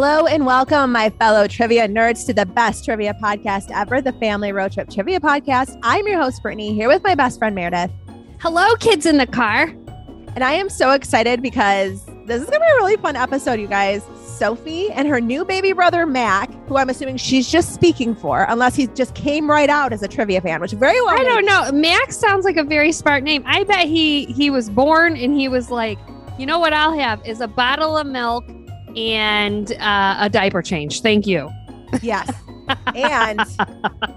Hello and welcome, my fellow trivia nerds, to the best trivia podcast ever, the Family Road Trip Trivia Podcast. I'm your host, Brittany, here with my best friend, Meredith. Hello, kids in the car. And I am so excited because this is going to be a really fun episode, you guys. Sophie and her new baby brother, Mack, who I'm assuming she's just speaking for, unless he just came right out as a trivia fan, which very well. I don't know. Max sounds like a very smart name. I bet he he was born and he was like, you know what I'll have is a bottle of milk and uh, a diaper change. Thank you. Yes. and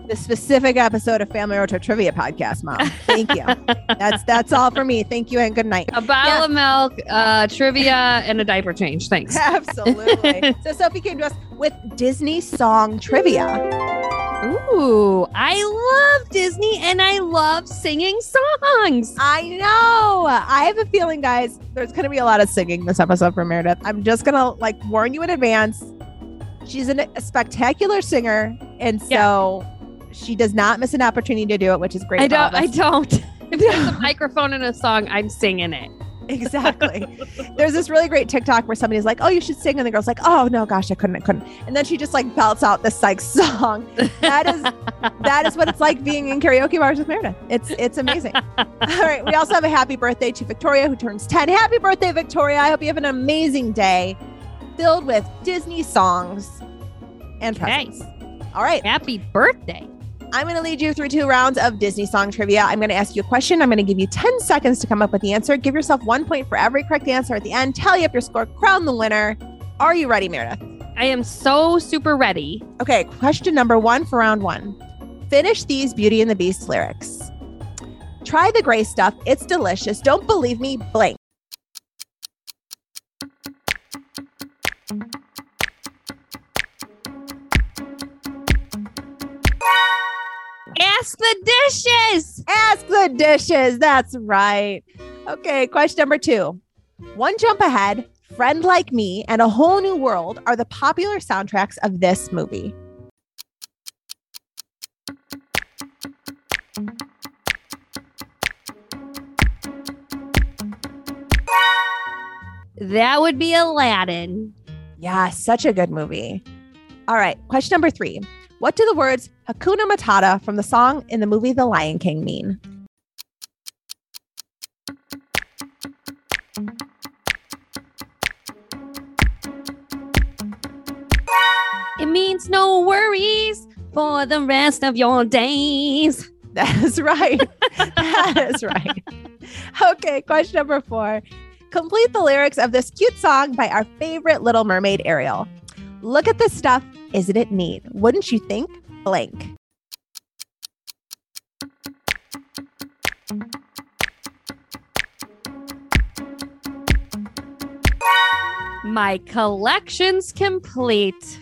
the specific episode of Family Road Trip Trivia Podcast, Mom. Thank you. That's that's all for me. Thank you and good night. A bottle yeah. of milk, uh, trivia, and a diaper change. Thanks. Absolutely. so Sophie came to us with Disney song trivia. Ooh, I love Disney and I love singing songs. I know. I have a feeling, guys, there's going to be a lot of singing this episode for Meredith. I'm just going to like warn you in advance she's an, a spectacular singer, and so yeah. she does not miss an opportunity to do it, which is great. I don't. I don't. if there's a microphone in a song, I'm singing it. Exactly. There's this really great TikTok where somebody's like, "Oh, you should sing," and the girl's like, "Oh no, gosh, I couldn't, I couldn't." And then she just like belts out this like song. That is that is what it's like being in karaoke bars with Meredith. It's it's amazing. All right, we also have a happy birthday to Victoria who turns 10. Happy birthday, Victoria! I hope you have an amazing day filled with Disney songs and presents. All right. Happy birthday. I'm going to lead you through two rounds of Disney song trivia. I'm going to ask you a question. I'm going to give you 10 seconds to come up with the answer. Give yourself one point for every correct answer at the end. Tally up your score, crown the winner. Are you ready, Meredith? I am so super ready. Okay, question number one for round one. Finish these Beauty and the Beast lyrics. Try the gray stuff. It's delicious. Don't believe me, blank. Ask the dishes. Ask the dishes. That's right. Okay, question number two. One Jump Ahead, Friend Like Me, and A Whole New World are the popular soundtracks of this movie. That would be Aladdin. Yeah, such a good movie. All right, question number three. What do the words Hakuna Matata from the song in the movie The Lion King mean? It means no worries for the rest of your days. That is right. that is right. Okay, question number four. Complete the lyrics of this cute song by our favorite Little Mermaid, Ariel. Look at this stuff. Isn't it neat? Wouldn't you think? Blank. My collection's complete.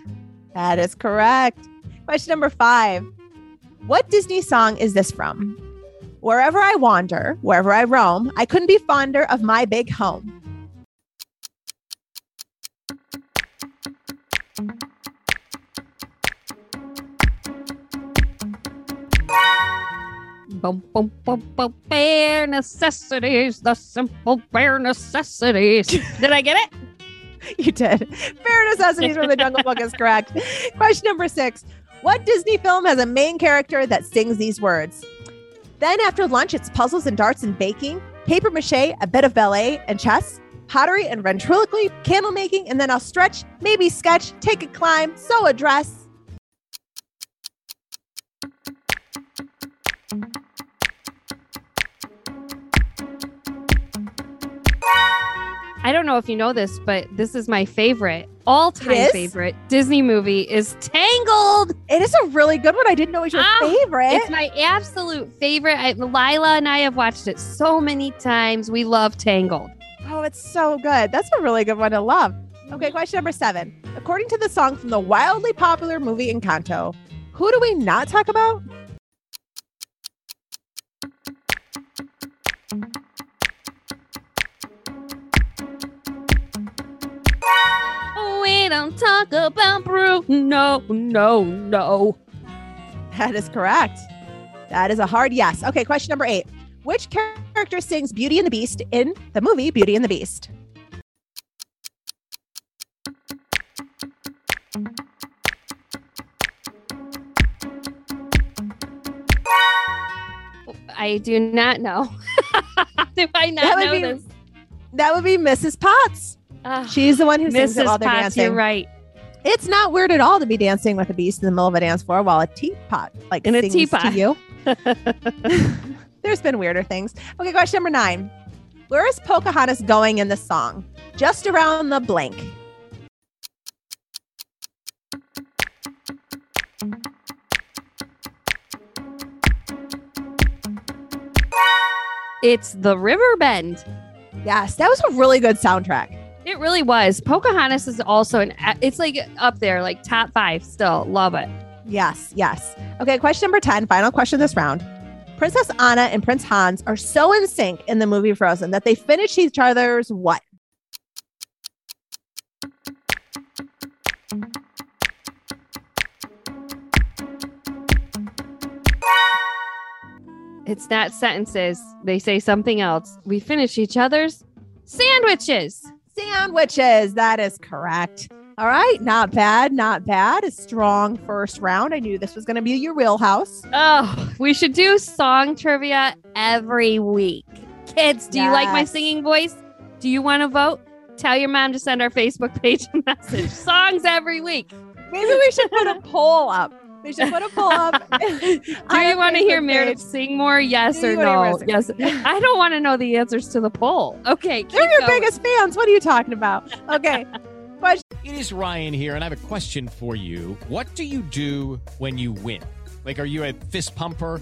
That is correct. Question number five What Disney song is this from? Wherever I wander, wherever I roam, I couldn't be fonder of my big home. Boom, boom, boom, boom, bare necessities, the simple bare necessities. Did I get it? You did. Bare necessities from the Jungle Book is correct. Question number six What Disney film has a main character that sings these words? Then after lunch, it's puzzles and darts and baking, paper mache, a bit of ballet and chess, pottery and ventriloquy, candle making, and then I'll stretch, maybe sketch, take a climb, sew a dress. I don't know if you know this, but this is my favorite, all time favorite Disney movie is Tangled. It is a really good one. I didn't know it was your Ah, favorite. It's my absolute favorite. I, Lila and I have watched it so many times. We love Tangled. oh, it's so good. That's a really good one to love. Okay, question number seven. According to the song from the wildly popular movie Encanto, who do we not talk about? We don't talk about Bruno. No, no. No. That is correct. That is a hard yes. Okay, question number eight. Which character sings Beauty and the Beast in the movie Beauty and the Beast? I do not know. do I That not would know be this? That would be Mrs. Potts. Ah, She's the one who sings it while Mrs. they're Potts, dancing. you're right. It's not weird at all to be dancing with a beast in the middle of a dance floor while a teapot like In a teapot. to you. There's been weirder things. Okay, question number nine. Where is Pocahontas going in the song? Just around the blank. It's the River Bend. Yes, that was a really good soundtrack. It really was. Pocahontas is also an. It's like up there, like top five. Still love it. Yes, yes. Okay, question number 10, final question this round. Princess Anna and Prince Hans are so in sync in the movie Frozen that they finish each other's what? It's not sentences. They say something else. We finish each other's sandwiches. Sandwiches. That is correct. All right, not bad, not bad. A strong first round. I knew this was going to be your wheelhouse. Oh, we should do song trivia every week. Kids, do you like my singing voice? Do you want to vote? Tell your mom to send our Facebook page a message. Songs every week. Maybe we should put a poll up. We should put a poll up. Do you want to hear Meredith sing more? Yes Do or you wanna hear no? Yes. I don't want to know the answers to the poll. Okay. They're your going. biggest fans. What are you talking about? Okay. It is Ryan here, and I have a question for you. What do you do when you win? Like, are you a fist pumper?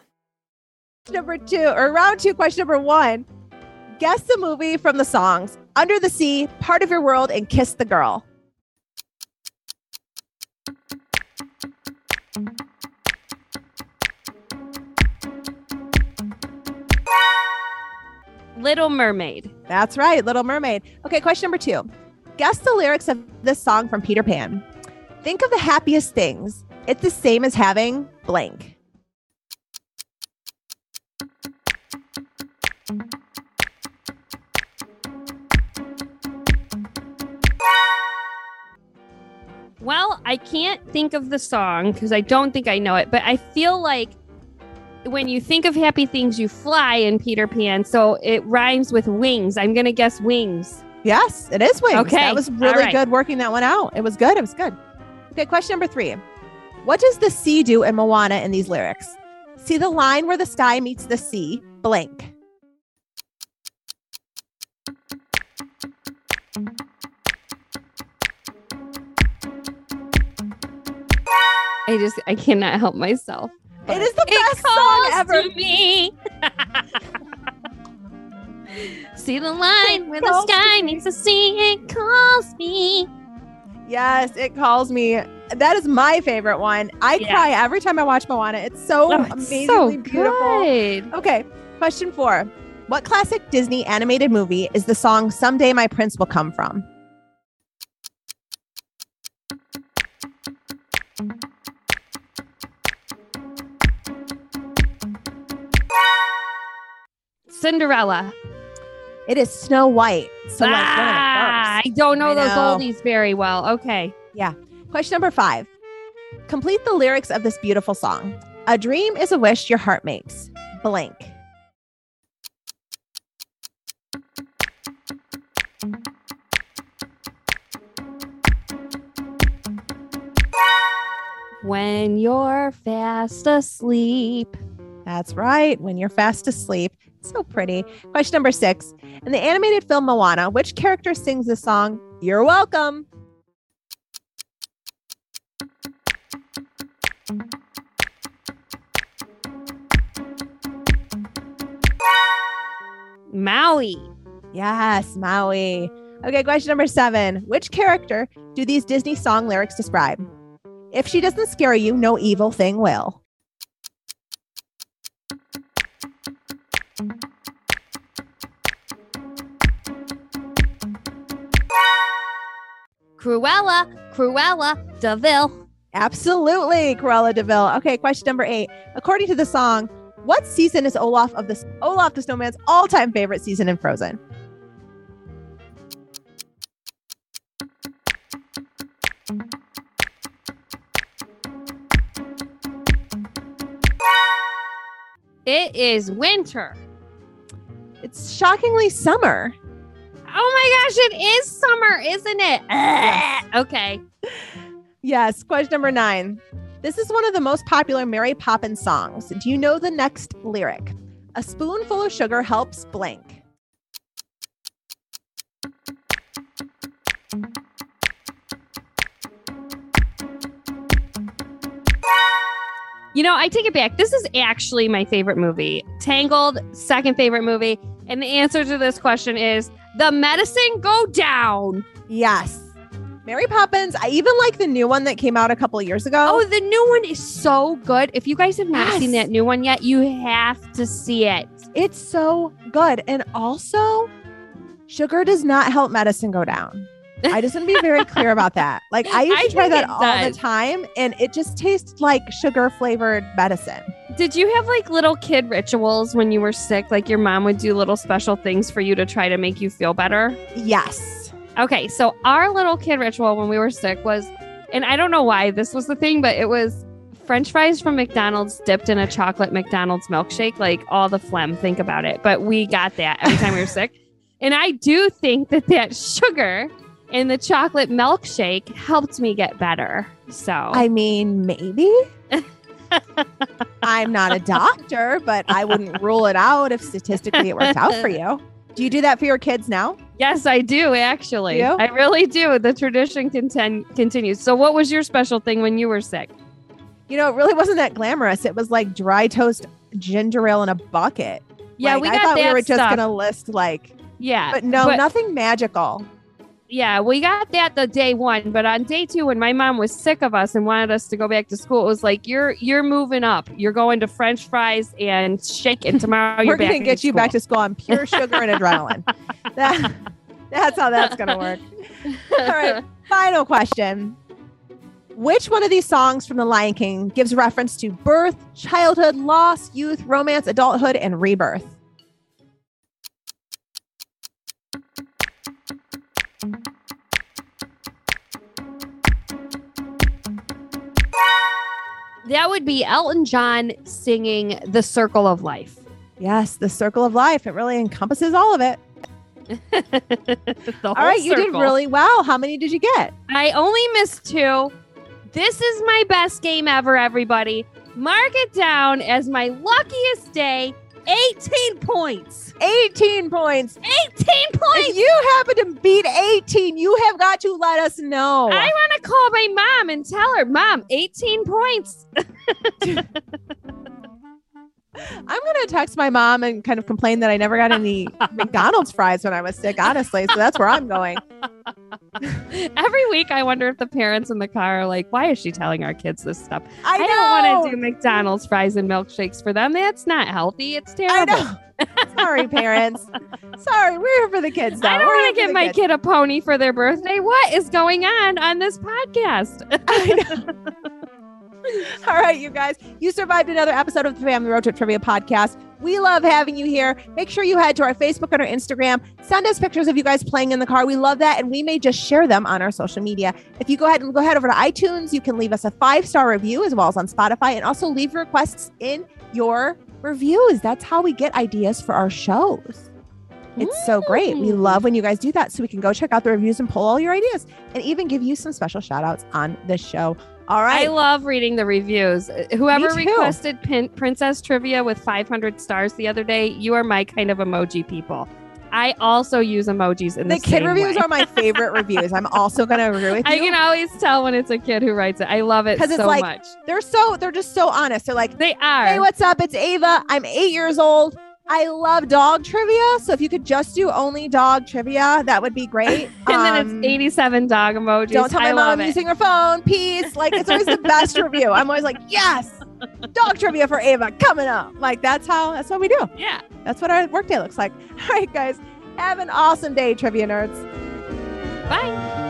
Number two, or round two, question number one. Guess the movie from the songs Under the Sea, Part of Your World, and Kiss the Girl. Little Mermaid. That's right, Little Mermaid. Okay, question number two. Guess the lyrics of this song from Peter Pan. Think of the happiest things. It's the same as having blank. Well, I can't think of the song because I don't think I know it, but I feel like when you think of happy things, you fly in Peter Pan. So it rhymes with wings. I'm going to guess wings. Yes, it is wings. Okay, That was really right. good working that one out. It was good. It was good. Okay, question number three. What does the sea do in Moana in these lyrics? See the line where the sky meets the sea, blank. I just I cannot help myself. It is the It best song ever. to me. See the line where the sky meets the sea. It calls me. Yes, it calls me. That is my favorite one. I Yeah. cry every time I watch Moana. It's so Oh, it's amazingly so beautiful. good. Okay, question four. What classic Disney animated movie is the song Someday My Prince Will Come from? Cinderella. It is Snow White. So like one of the ah. I don't know I those know. oldies very well. Okay. Yeah. Question number five. Complete the lyrics of this beautiful song. A dream is a wish your heart makes. Blank. When you're fast asleep. That's right. When you're fast asleep. So pretty. Question number six. In the animated film Moana, which character sings the song, You're Welcome? Maui. Yes, Maui. Okay, question number seven. Which character do these Disney song lyrics describe? If she doesn't scare you, no evil thing will. Cruella. Cruella de Vil. Absolutely, Cruella de Vil. Okay, question number eight. According to the song, what season is Olaf of the Olaf the Snowman's all-time favorite season in Frozen? It is winter. It's shockingly summer. Oh my gosh, it is summer, isn't it? Ah, okay. Yes. Question number nine. This is one of the most popular Mary Poppins songs. Do you know the next lyric? A spoonful of sugar helps blank. You know, I take it back. This is actually my favorite movie. Tangled, second favorite movie. And the answer to this question is the medicine go down. Yes. Mary Poppins. I even like the new one that came out a couple of years ago. Oh, the new one is so good. If you guys have not Yes. seen that new one yet, you have to see it. It's so good. And also, sugar does not help medicine go down. I just want to be very clear about that. Like I used I to try that all the time and it just tastes like sugar flavored medicine. Did you have like little kid rituals when you were sick? Like your mom would do little special things for you to try to make you feel better? Yes. Okay, so our little kid ritual when we were sick was, and I don't know why this was the thing, but it was French fries from McDonald's dipped in a chocolate McDonald's milkshake, like all the phlegm. Think about it. But we got that every time we were sick. And I do think that that sugar in the chocolate milkshake helped me get better. So I mean, maybe. I'm not a doctor, but I wouldn't rule it out if statistically it worked out for you. Do you do that for your kids now? yes, I do actually. You? I really do. The tradition conten- continues. So, what was your special thing when you were sick? You know, it really wasn't that glamorous. It was like dry toast ginger ale in a bucket. Yeah, Like, we I thought we were just gonna list like, Yeah, but no, nothing magical. Yeah, we got that the day one, but on day two, when my mom was sick of us and wanted us to go back to school, it was like you're you're moving up. You're going to French fries and shake it tomorrow. We're you're gonna in get you back to school on pure sugar and adrenaline. That, that's how that's gonna work. All right, final question. Which one of these songs from The Lion King gives reference to birth, childhood, loss, youth, romance, adulthood, and rebirth? That would be Elton John singing "The Circle of Life." Yes, the circle of life. It really encompasses all of it. All right, you did really well. How many did you get? I only missed two, This is my best game ever, everybody. Mark it down as my luckiest day. 18 points. 18 points. 18 points. If points. you happen to beat 18, you have got to let us know. I want to call my mom and tell her, Mom, 18 points. I'm going to text my mom and kind of complain that I never got any McDonald's fries when I was sick, honestly. So that's where I'm going. Every week, I wonder if the parents in the car are like, why is she telling our kids this stuff? I, I, don't want to do McDonald's fries and milkshakes for them. That's not healthy. It's terrible. Sorry, parents. Sorry, we're here for the kids. Now. I don't want to get my kids. kid a pony for their birthday. What is going on on this podcast? All right, you guys, you survived another episode of the Family Road Trip Trivia Podcast. We love having you here. Make sure you head to our Facebook and our Instagram. Send us pictures of you guys playing in the car. We love that, and we may just share them on our social media. If you go ahead and go ahead over to iTunes, you can leave us a five star review as well as on Spotify, and also leave requests in your reviews. That's how we get ideas for our shows. It's so great. We Mm. love when you guys do that so we can go check out the reviews and pull all your ideas and even give you some special shout outs on the show. All right. I love reading the reviews. Whoever requested pin- Princess Trivia with 500 stars the other day, you are my kind of emoji people. I also use emojis in the, the kid reviews way. are my favorite reviews. I'm also going to agree with you. I can always tell when it's a kid who writes it. I love it 'Cause so it's like- much. They're so they're just so honest. They're like, They are. "Hey, what's up? It's Ava. I'm 8 years old. I love dog trivia. So if you could just do only dog trivia, that would be great." and then Um, it's 87 dog emojis. Don't tell my I mom I'm using her phone. Peace. Like it's always the best review. I'm always like, "Yes. Dog trivia for Ava coming up." Like that's how that's what we do. Yeah. That's what our workday looks like. All right, guys. Have an awesome day, trivia nerds. Bye.